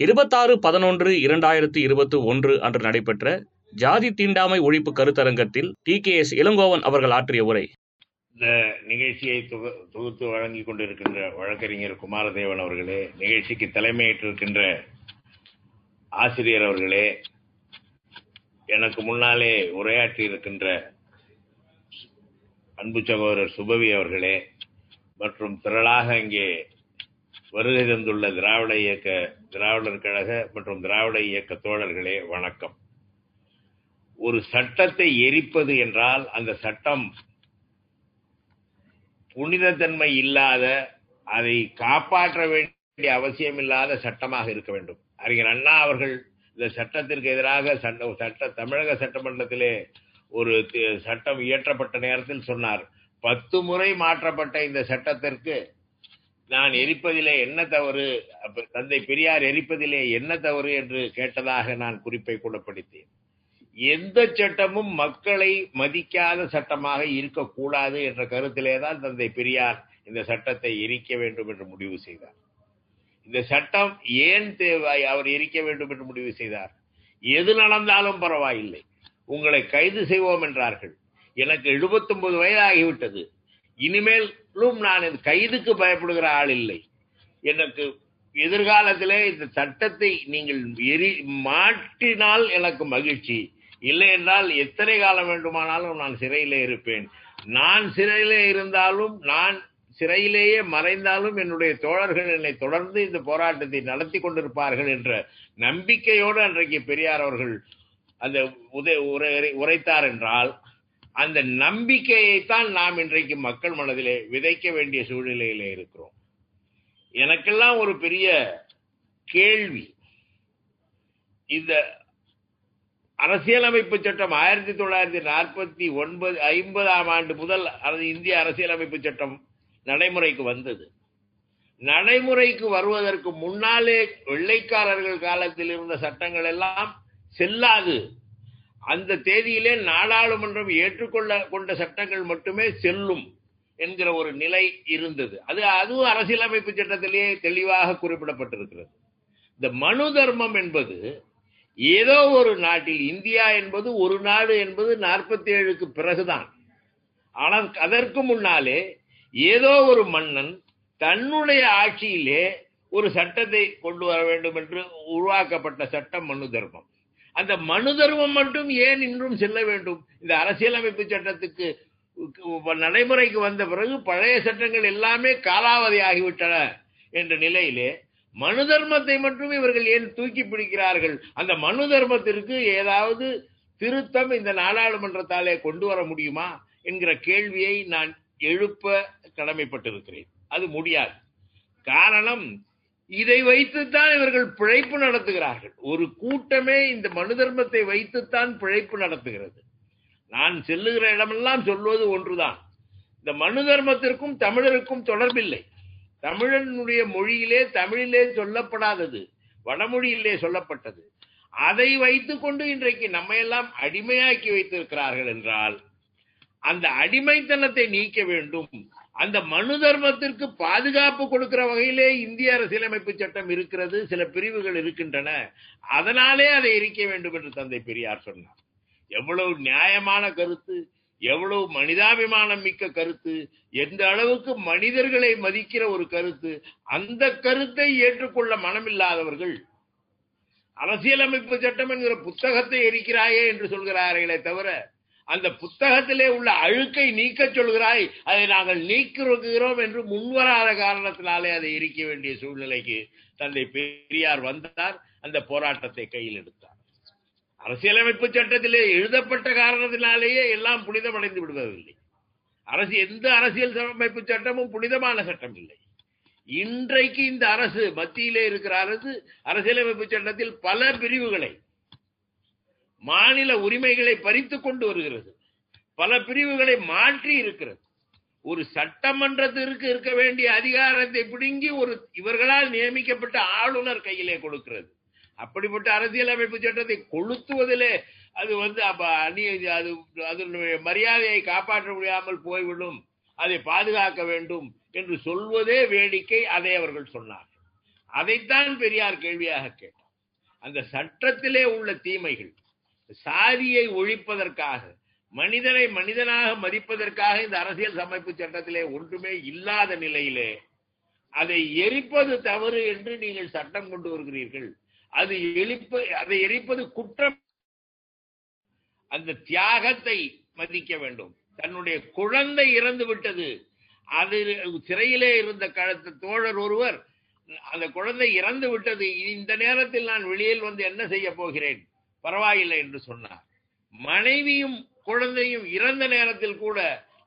இருபத்தாறு பதினொன்று இரண்டாயிரத்தி இருபத்தி ஒன்று அன்று நடைபெற்ற ஜாதி தீண்டாமை ஒழிப்பு கருத்தரங்கத்தில் டி கே எஸ் இளங்கோவன் அவர்கள் ஆற்றிய உரை. இந்த நிகழ்ச்சியை தொகு- தொகுத்து வழங்கிக் கொண்டிருக்கின்ற வழக்கறிஞர் குமாரதேவன் அவர்களே நிகழ்ச்சிக்கு தலைமையேற்றிருக்கின்ற ஆசிரியர் அவர்களே எனக்கு முன்னாலே உரையாற்றி இருக்கின்ற அன்பு சகோதரர் சுபவி அவர்களே மற்றும் திரளாக இங்கே வருகை தந்துள்ள திராவிட இயக்க திராவிடர் கழக மற்றும் திராவிட இயக்க தோழர்களே வணக்கம். ஒரு சட்டத்தை எரிப்பது என்றால் அந்த சட்டம் புனிதத்தன்மை இல்லாத அதை காப்பாற்ற வேண்டிய அவசியம் இல்லாத சட்டமாக இருக்க வேண்டும். அறிஞர் அண்ணா அவர்கள் இந்த சட்டத்திற்கு எதிராக சட்ட சட்ட தமிழக சட்டமன்றத்திலே ஒரு சட்டம் இயற்றப்பட்ட நேரத்தில் சொன்னார். பத்து முறை மாற்றப்பட்ட இந்த சட்டத்திற்கு நான் எரிப்பதிலே என்ன தவறு? தந்தை பெரியார் எரிப்பதிலே என்ன தவறு என்று கேட்டதாக நான் குறிப்பை குணப்படுத்தேன் எந்த சட்டமும் மக்களை மதிக்காத சட்டமாக இருக்கக்கூடாது என்ற கருத்திலே தான் தந்தை பெரியார் இந்த சட்டத்தை எரிக்க வேண்டும் என்று முடிவு செய்தார். இந்த சட்டம் ஏன் தேவை அவர் எரிக்க வேண்டும் என்று முடிவு செய்தார்? எது நடந்தாலும் பரவாயில்லை. உங்களை கைது செய்வோம் என்றார்கள். எனக்கு 79 வயதாகிவிட்டது. இனிமேலும் நான் இந்த கைதுக்கு பயப்படுகிற ஆள் இல்லை. எனக்கு எதிர்காலத்திலே இந்த சட்டத்தை நீங்கள் எரி மாட்டினால் எனக்கு மகிழ்ச்சி. இல்லை என்றால் எத்தனை காலம் வேண்டுமானாலும் நான் சிறையிலே இருப்பேன். நான் சிறையிலே இருந்தாலும் நான் சிறையிலேயே மறைந்தாலும் என்னுடைய தோழர்கள் என்னை தொடர்ந்து இந்த போராட்டத்தை நடத்தி கொண்டிருப்பார்கள் என்ற நம்பிக்கையோடு அன்றைக்கு பெரியார் அவர்கள் அந்த உதை உரை- உரைத்தார் என்றால் அந்த நம்பிக்கையைத்தான் நாம் இன்றைக்கு மக்கள் மனதிலே விதைக்க வேண்டிய சூழ்நிலையில இருக்கிறோம். எனக்கெல்லாம் ஒரு பெரிய கேள்வி. இந்த அரசியலமைப்பு சட்டம் ஆயிரத்தி தொள்ளாயிரத்தி நாற்பத்தி ஒன்பது ஐம்பதாம் ஆண்டு முதல் அது இந்திய அரசியலமைப்பு சட்டம் நடைமுறைக்கு வந்தது. நடைமுறைக்கு வருவதற்கு முன்னாலே வெள்ளைக்காரர்கள் காலத்தில் இருந்த சட்டங்கள் எல்லாம் செல்லாது. அந்த தேதியிலே நாடாளுமன்றம் ஏற்றுக்கொள்ள கொண்ட சட்டங்கள் மட்டுமே செல்லும் என்கிற ஒரு நிலை இருந்தது. அது அதுவும் அரசியலமைப்பு சட்டத்திலேயே தெளிவாக குறிப்பிடப்பட்டிருக்கிறது. இந்த மனு தர்மம் என்பது ஏதோ ஒரு நாட்டில் இந்தியா என்பது ஒரு நாடு என்பது நாற்பத்தி ஏழுக்கு பிறகுதான். ஆனால் அதற்கு முன்னாலே ஏதோ ஒரு மன்னன் தன்னுடைய ஆட்சியிலே ஒரு சட்டத்தை கொண்டு வர வேண்டும் என்று உருவாக்கப்பட்ட சட்டம் மனு தர்மம் அந்த மனு தர்மம் மட்டும் ஏன் இன்றும் செல்ல வேண்டும்? இந்த அரசியலமைப்பு சட்டத்துக்கு நடைமுறைக்கு வந்த பிறகு பழைய சட்டங்கள் எல்லாமே காலாவதி ஆகிவிட்டன என்ற நிலையிலே மனு தர்மத்தை மட்டும் இவர்கள் ஏன் தூக்கி பிடிக்கிறார்கள்? அந்த மனு தர்மத்திற்கு ஏதாவது திருத்தம் இந்த நாடாளுமன்றத்தாலே கொண்டு வர முடியுமா என்கிற கேள்வியை நான் எழுப்ப கடமைப்பட்டிருக்கிறேன். அது முடியாது. காரணம் இதை வைத்துத்தான் இவர்கள் பிழைப்பு நடத்துகிறார்கள். ஒரு கூட்டமே இந்த மனு தர்மத்தை வைத்துத்தான் பிழைப்பு நடத்துகிறது. நான் செல்லுகிற இடமெல்லாம் சொல்வது ஒன்றுதான். இந்த மனு தர்மத்திற்கும் தமிழருக்கும் தொடர்பில்லை. தமிழனுடைய மொழியிலே தமிழிலே சொல்லப்படாதது வடமொழியிலே சொல்லப்பட்டது. அதை வைத்துக்கொண்டு இன்றைக்கு நம்மையெல்லாம் அடிமையாக்கி வைத்திருக்கிறார்கள் என்றால் அந்த அடிமைத்தனத்தை நீக்க வேண்டும். அந்த மனு தர்மத்திற்கு பாதுகாப்பு கொடுக்கிற வகையிலே இந்திய அரசியலமைப்பு சட்டம் இருக்கிறது சில பிரிவுகள் இருக்கின்றன. அதனாலே அதை எரிக்க வேண்டும் என்று தந்தை பெரியார் சொன்னார். எவ்வளவு நியாயமான கருத்து எவ்வளவு மனிதாபிமானம் மிக்க கருத்து எந்த அளவுக்கு மனிதர்களை மதிக்கிற ஒரு கருத்து அந்த கருத்தை ஏற்றுக்கொள்ள மனமில்லாதவர்கள் அரசியலமைப்பு சட்டம் என்கிற புத்தகத்தை எரிக்கிறாயே என்று சொல்கிறார்களே தவிர அந்த புத்தகத்திலே உள்ள அழுக்கை நீக்க சொல்கிறாய். அதை நாங்கள் நீக்கிறோம் என்று முன்வராத காரணத்தினாலே அதை எரிக்க வேண்டிய சூழ்நிலைக்கு தந்தை பெரியார் வந்தார். அந்த போராட்டத்தை கையில் எடுத்தார். அரசியலமைப்பு சட்டத்திலே எழுதப்பட்ட காரணத்தினாலேயே எல்லாம் புனிதமடைந்து விடுவதில்லை. அரசு எந்த அரசியல் அமைப்பு சட்டமும் புனிதமான சட்டம் இல்லை இன்றைக்கு இந்த அரசு மத்தியிலே இருக்கிற அரசு அரசியலமைப்பு சட்டத்தில் பல பிரிவுகளை மாநில உரிமைகளை பறித்து கொண்டு வருகிறது. பல பிரிவுகளை மாற்றி இருக்கிறது. ஒரு சட்டமன்றத்திற்கு இருக்க வேண்டிய அதிகாரத்தை பிடுங்கி ஒரு இவர்களால் நியமிக்கப்பட்ட ஆளுநர் கையிலே கொடுக்கிறது. அப்படிப்பட்ட அரசியலமைப்பு சட்டத்தை கொளுத்துவதிலே அது வந்து அப்ப அணி அது அதனுடைய மரியாதையை காப்பாற்ற முடியாமல் போய்விடும். அதை பாதுகாக்க வேண்டும் என்று சொல்வதே வேடிக்கை அதை அவர்கள் சொன்னார்கள். அதைத்தான் பெரியார் கேள்வியாக கேட்டார். அந்த சட்டத்திலே உள்ள தீமைகள் சாதியை ஒழிப்பதற்காக மனிதனை மனிதனாக மதிப்பதற்காக இந்த அரசியல் அமைப்பு சட்டத்திலே ஒன்றுமே இல்லாத நிலையிலே அதை எரிப்பது தவறு என்று நீங்கள் சட்டம் கொண்டு வருகிறீர்கள். அது எரிப்ப அதை எரிப்பது குற்றம். அந்த தியாகத்தை மதிக்க வேண்டும். தன்னுடைய குழந்தை இறந்து விட்டது. அது சிறையிலே இருந்த கழுத்து தோழர் ஒருவர் அந்த குழந்தை இறந்து விட்டது. இந்த நேரத்தில் நான் வெளியில் வந்து என்ன செய்ய போகிறேன்? பரவாயில்லை என்று சொன்னார். மனைவியும் குழந்தையும் இறந்த நேரத்தில் கூட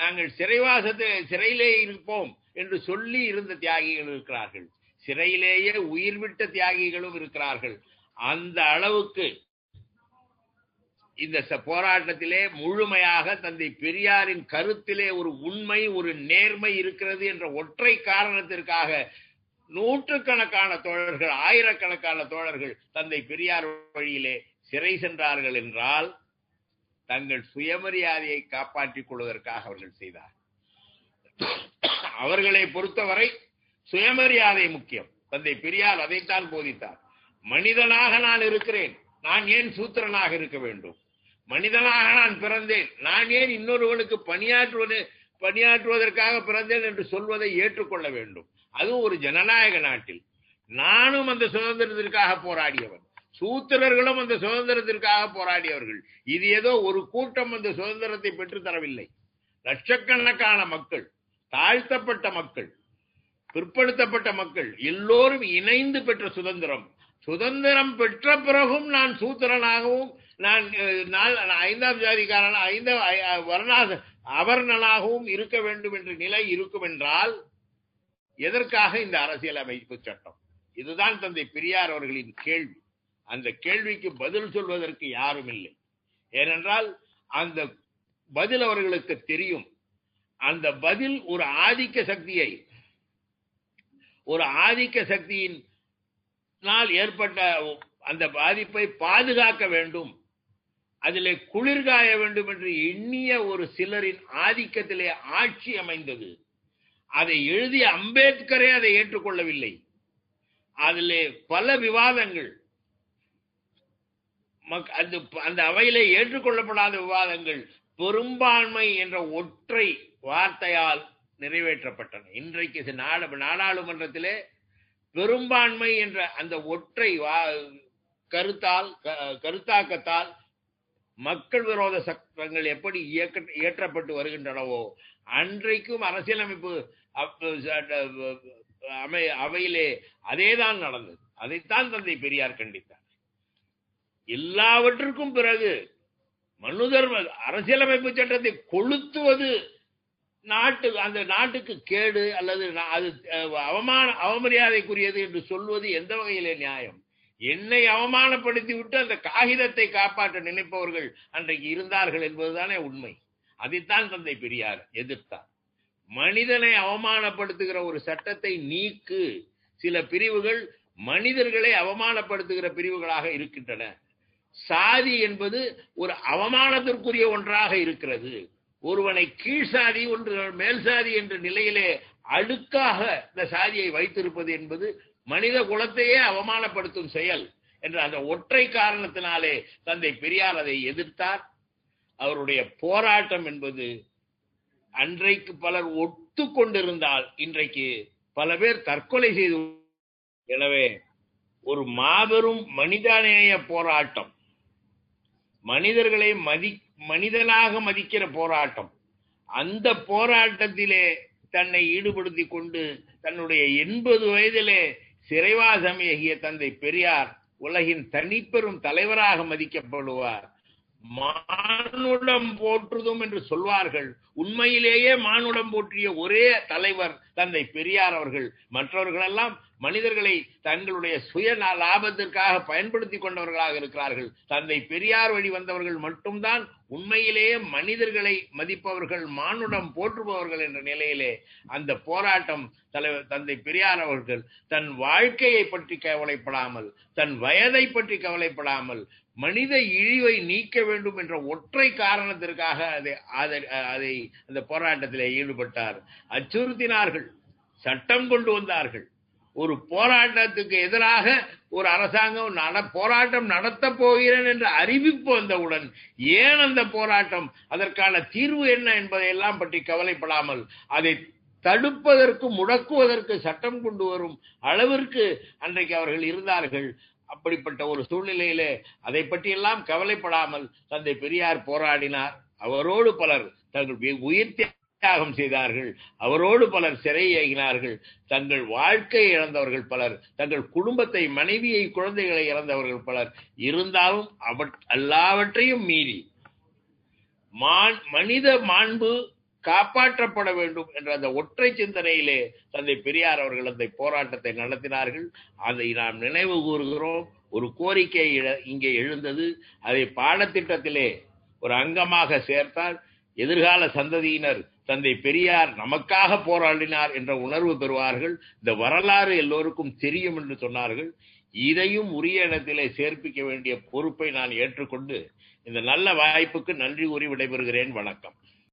நாங்கள் சிறைவாசத்தை சிறையிலே இருப்போம் என்று சொல்லி இருந்த தியாகிகள் இருக்கிறார்கள். சிறையிலேயே உயிர் விட்ட தியாகிகளும் இருக்கிறார்கள். அந்த அளவுக்கு இந்த போராட்டத்திலே முழுமையாக தந்தை பெரியாரின் கருத்திலே ஒரு உண்மை ஒரு நேர்மை இருக்கிறது என்ற ஒற்றை காரணத்திற்காக நூற்றுக்கணக்கான தோழர்கள் ஆயிரக்கணக்கான தோழர்கள் தந்தை பெரியார் வழியிலே சிறை சென்றார்கள் என்றால் தங்கள் சுயமரியாதையை காப்பாற்றிக் கொள்வதற்காக அவர்கள் செய்தார். அவர்களை பொறுத்தவரை சுயமரியாதை முக்கியம். தந்தை பெரியார் அதைத்தான் போதித்தார். மனிதனாக நான் இருக்கிறேன். நான் ஏன் சூத்திரனாக இருக்க வேண்டும்? மனிதனாக நான் பிறந்தேன். நான் ஏன் இன்னொருவனுக்கு பணியாற்றுவது பணியாற்றுவதற்காக பிறந்தேன் என்று சொல்வதை ஏற்றுக்கொள்ள வேண்டும். அதுவும் ஒரு ஜனநாயக நாட்டில். நானும் அந்த சுதந்திரத்திற்காக போராடியவன். சூத்திரர்களும் அந்த சுதந்திரத்திற்காக போராடியவர்கள். இது ஏதோ ஒரு கூட்டம் அந்த சுதந்திரத்தை பெற்று தரவில்லை. லட்சக்கணக்கான மக்கள் தாழ்த்தப்பட்ட மக்கள் பிற்படுத்தப்பட்ட மக்கள் எல்லோரும் இணைந்து பெற்ற சுதந்திரம். சுதந்திரம் பெற்ற பிறகும் நான் சூத்திரனாகவும் நான் ஐந்தாம் ஜாதிக்காரன் ஐந்தாம் ஐ- வர்ணாச அவர்ணனாகவும் இருக்க வேண்டும் என்ற நிலை இருக்கும் என்றால் எதற்காக இந்த அரசியல் அமைப்பு சட்டம்? இதுதான் தந்தை பெரியார் அவர்களின் கேள்வி. அந்த கேள்விக்கு பதில் சொல்வதற்கு யாரும் இல்லை. ஏனென்றால் அந்த பதில் அவர்களுக்கு தெரியும். அந்த பதில் ஒரு ஆதிக்க சக்தியை ஒரு ஆதிக்க சக்தியின் ஏற்பட்ட அந்த பாதிப்பை பாதுகாக்க வேண்டும். அதிலே குளிர்காய வேண்டும் என்று எண்ணிய ஒரு சிலரின் ஆதிக்கத்திலே ஆட்சி அமைந்தது. அதை எழுதிய அம்பேத்கரே அதை ஏற்றுக்கொள்ளவில்லை. அதிலே பல விவாதங்கள் அந்த அந்த அவையிலே ஏற்றுக்கொள்ளப்படாத விவாதங்கள் பெரும்பான்மை என்ற ஒற்றை வார்த்தையால் நிறைவேற்றப்பட்டன. இன்றைக்கு இது நாடு நாடாளுமன்றத்திலே பெரும்பான்மை என்ற அந்த ஒற்றை வா- கருத்தால் க- கருத்தாக்கத்தால் மக்கள் விரோத சட்டங்கள் எப்படி இயக்க இயற்றப்பட்டு வருகின்றனவோ அன்றைக்கும் அரசியலமைப்பு அவை அமை அவையிலே அதேதான் நடந்தது. அதைத்தான் தந்தை பெரியார் கண்டித்தார். எல்லாவற்றுக்கும் பிறகு மனு தர்ம அரசியலமைப்பு சட்டத்தை கொளுத்துவது நாட்டு அந்த நாட்டுக்கு கேடு அல்லது அது அவமான அவமரியாதைக்குரியது என்று சொல்வது எந்த வகையிலே நியாயம்? என்னை அவமானப்படுத்தி விட்டு அந்த காகிதத்தை காப்பாற்ற நினைப்பவர்கள் அன்றைக்கு இருந்தார்கள் என்பதுதானே உண்மை. அதைத்தான் தந்தை பெரியார் எதிர்த்தார். மனிதனை அவமானப்படுத்துகிற ஒரு சட்டத்தை நீக்கு. சில பிரிவுகள் மனிதர்களை அவமானப்படுத்துகிற பிரிவுகளாக இருக்கின்றன. சாதி என்பது ஒரு அவமானத்திற்குரிய ஒன்றாக இருக்கிறது. ஒருவனை கீழ் சாதி ஒன்று மேல் சாதி என்ற நிலையிலே அடுக்காக இந்த சாதியை வைத்திருப்பது என்பது மனித குலத்தையே அவமானப்படுத்தும் செயல் என்ற அந்த ஒற்றை காரணத்தினாலே தந்தை பெரியார் அதை எதிர்த்தார். அவருடைய போராட்டம் என்பது அன்றைக்கு பலர் ஒத்துக்கொண்டிருந்தால் இன்றைக்கு பல பேர் தற்கொலை செய்து எனவே ஒரு மாபெரும் மனிதநேய போராட்டம் மனிதர்களை மதி மனிதனாக மதிக்கிற போராட்டம். அந்த போராட்டத்திலே தன்னை ஈடுபடுத்திக் கொண்டு தன்னுடைய எண்பது வயதிலே சிறைவாசமேகிய தந்தை பெரியார் உலகின் தனிப்பெரும் தலைவராக மதிக்கப்படுவார். மானுடம் போற்றுதும் என்று சொல்வார்கள். உண்மையிலேயே மானுடம் போற்றிய ஒரே தலைவர் தந்தை பெரியார் அவர்கள். மற்றவர்களெல்லாம் மனிதர்களை தங்களுடைய சுய லாபத்திற்காக பயன்படுத்தி கொண்டவர்களாக இருக்கிறார்கள். தந்தை பெரியார் வழி வந்தவர்கள் மட்டும்தான் உண்மையிலேயே மனிதர்களை மதிப்பவர்கள் மானுடம் போற்றுபவர்கள் என்ற நிலையிலே அந்த போராட்டம் தலைவர் தந்தை பெரியார் அவர்கள் தன் வாழ்க்கையை பற்றி கவலைப்படாமல் தன் வயதை பற்றி கவலைப்படாமல் மனித இழிவை நீக்க வேண்டும் என்ற ஒற்றை காரணத்திற்காக அதை அதை- அதை அந்த போராட்டத்தில் ஈடுபட்டார். அச்சுறுத்தினார்கள். சட்டம் கொண்டு வந்தார்கள். ஒரு போராட்டத்துக்கு எதிராக ஒரு அரசாங்கம் நட போராட்டம் நடத்த போகிறேன் என்ற அறிவிப்பு வந்தவுடன் ஏன் அந்த போராட்டம்? அதற்கான தீர்வு என்ன என்பதையெல்லாம் பற்றி கவலைப்படாமல் அதை தடுப்பதற்கு முடக்குவதற்கு சட்டம் கொண்டு வரும் அளவிற்கு அன்றைக்கு அவர்கள் இருந்தார்கள். அப்படிப்பட்ட ஒரு சூழ்நிலையிலே அதை பற்றியெல்லாம் கவலைப்படாமல் தந்தை பெரியார் போராடினார். அவரோடு பலர் தங்கள் உயிர் தியாகம் செய்தார்கள். அவரோடு பலர் சிறை ஏகினார்கள். தங்கள் வாழ்க்கை இழந்தவர்கள் பலர் தங்கள் குடும்பத்தை மனைவியை குழந்தைகளை இழந்தவர்கள் பலர் இருந்தாலும் அவற் எல்லாவற்றையும் மீறி மான் மனித மாண்பு காப்பாற்றப்பட வேண்டும் என்ற அந்த ஒற்றை சிந்தனையிலே தந்தை பெரியார் அவர்கள் அந்த போராட்டத்தை நடத்தினார்கள். அதை நாம் நினைவு கூறுகிறோம். ஒரு கோரிக்கை இழ- இங்கே எழுந்தது. அதை பாடத்திட்டத்திலே ஒரு அங்கமாக சேர்த்தால் எதிர்கால சந்ததியினர் தந்தை பெரியார் நமக்காக போராடினார் என்ற உணர்வு பெறுவார்கள். இந்த வரலாறு எல்லோருக்கும் தெரியும் என்று சொன்னார்கள். இதையும் உரிய இடத்திலே சேர்ப்பிக்க வேண்டிய பொறுப்பை நான் ஏற்றுக்கொண்டு இந்த நல்ல வாய்ப்புக்கு நன்றி கூறி விடைபெறுகிறேன். வணக்கம்.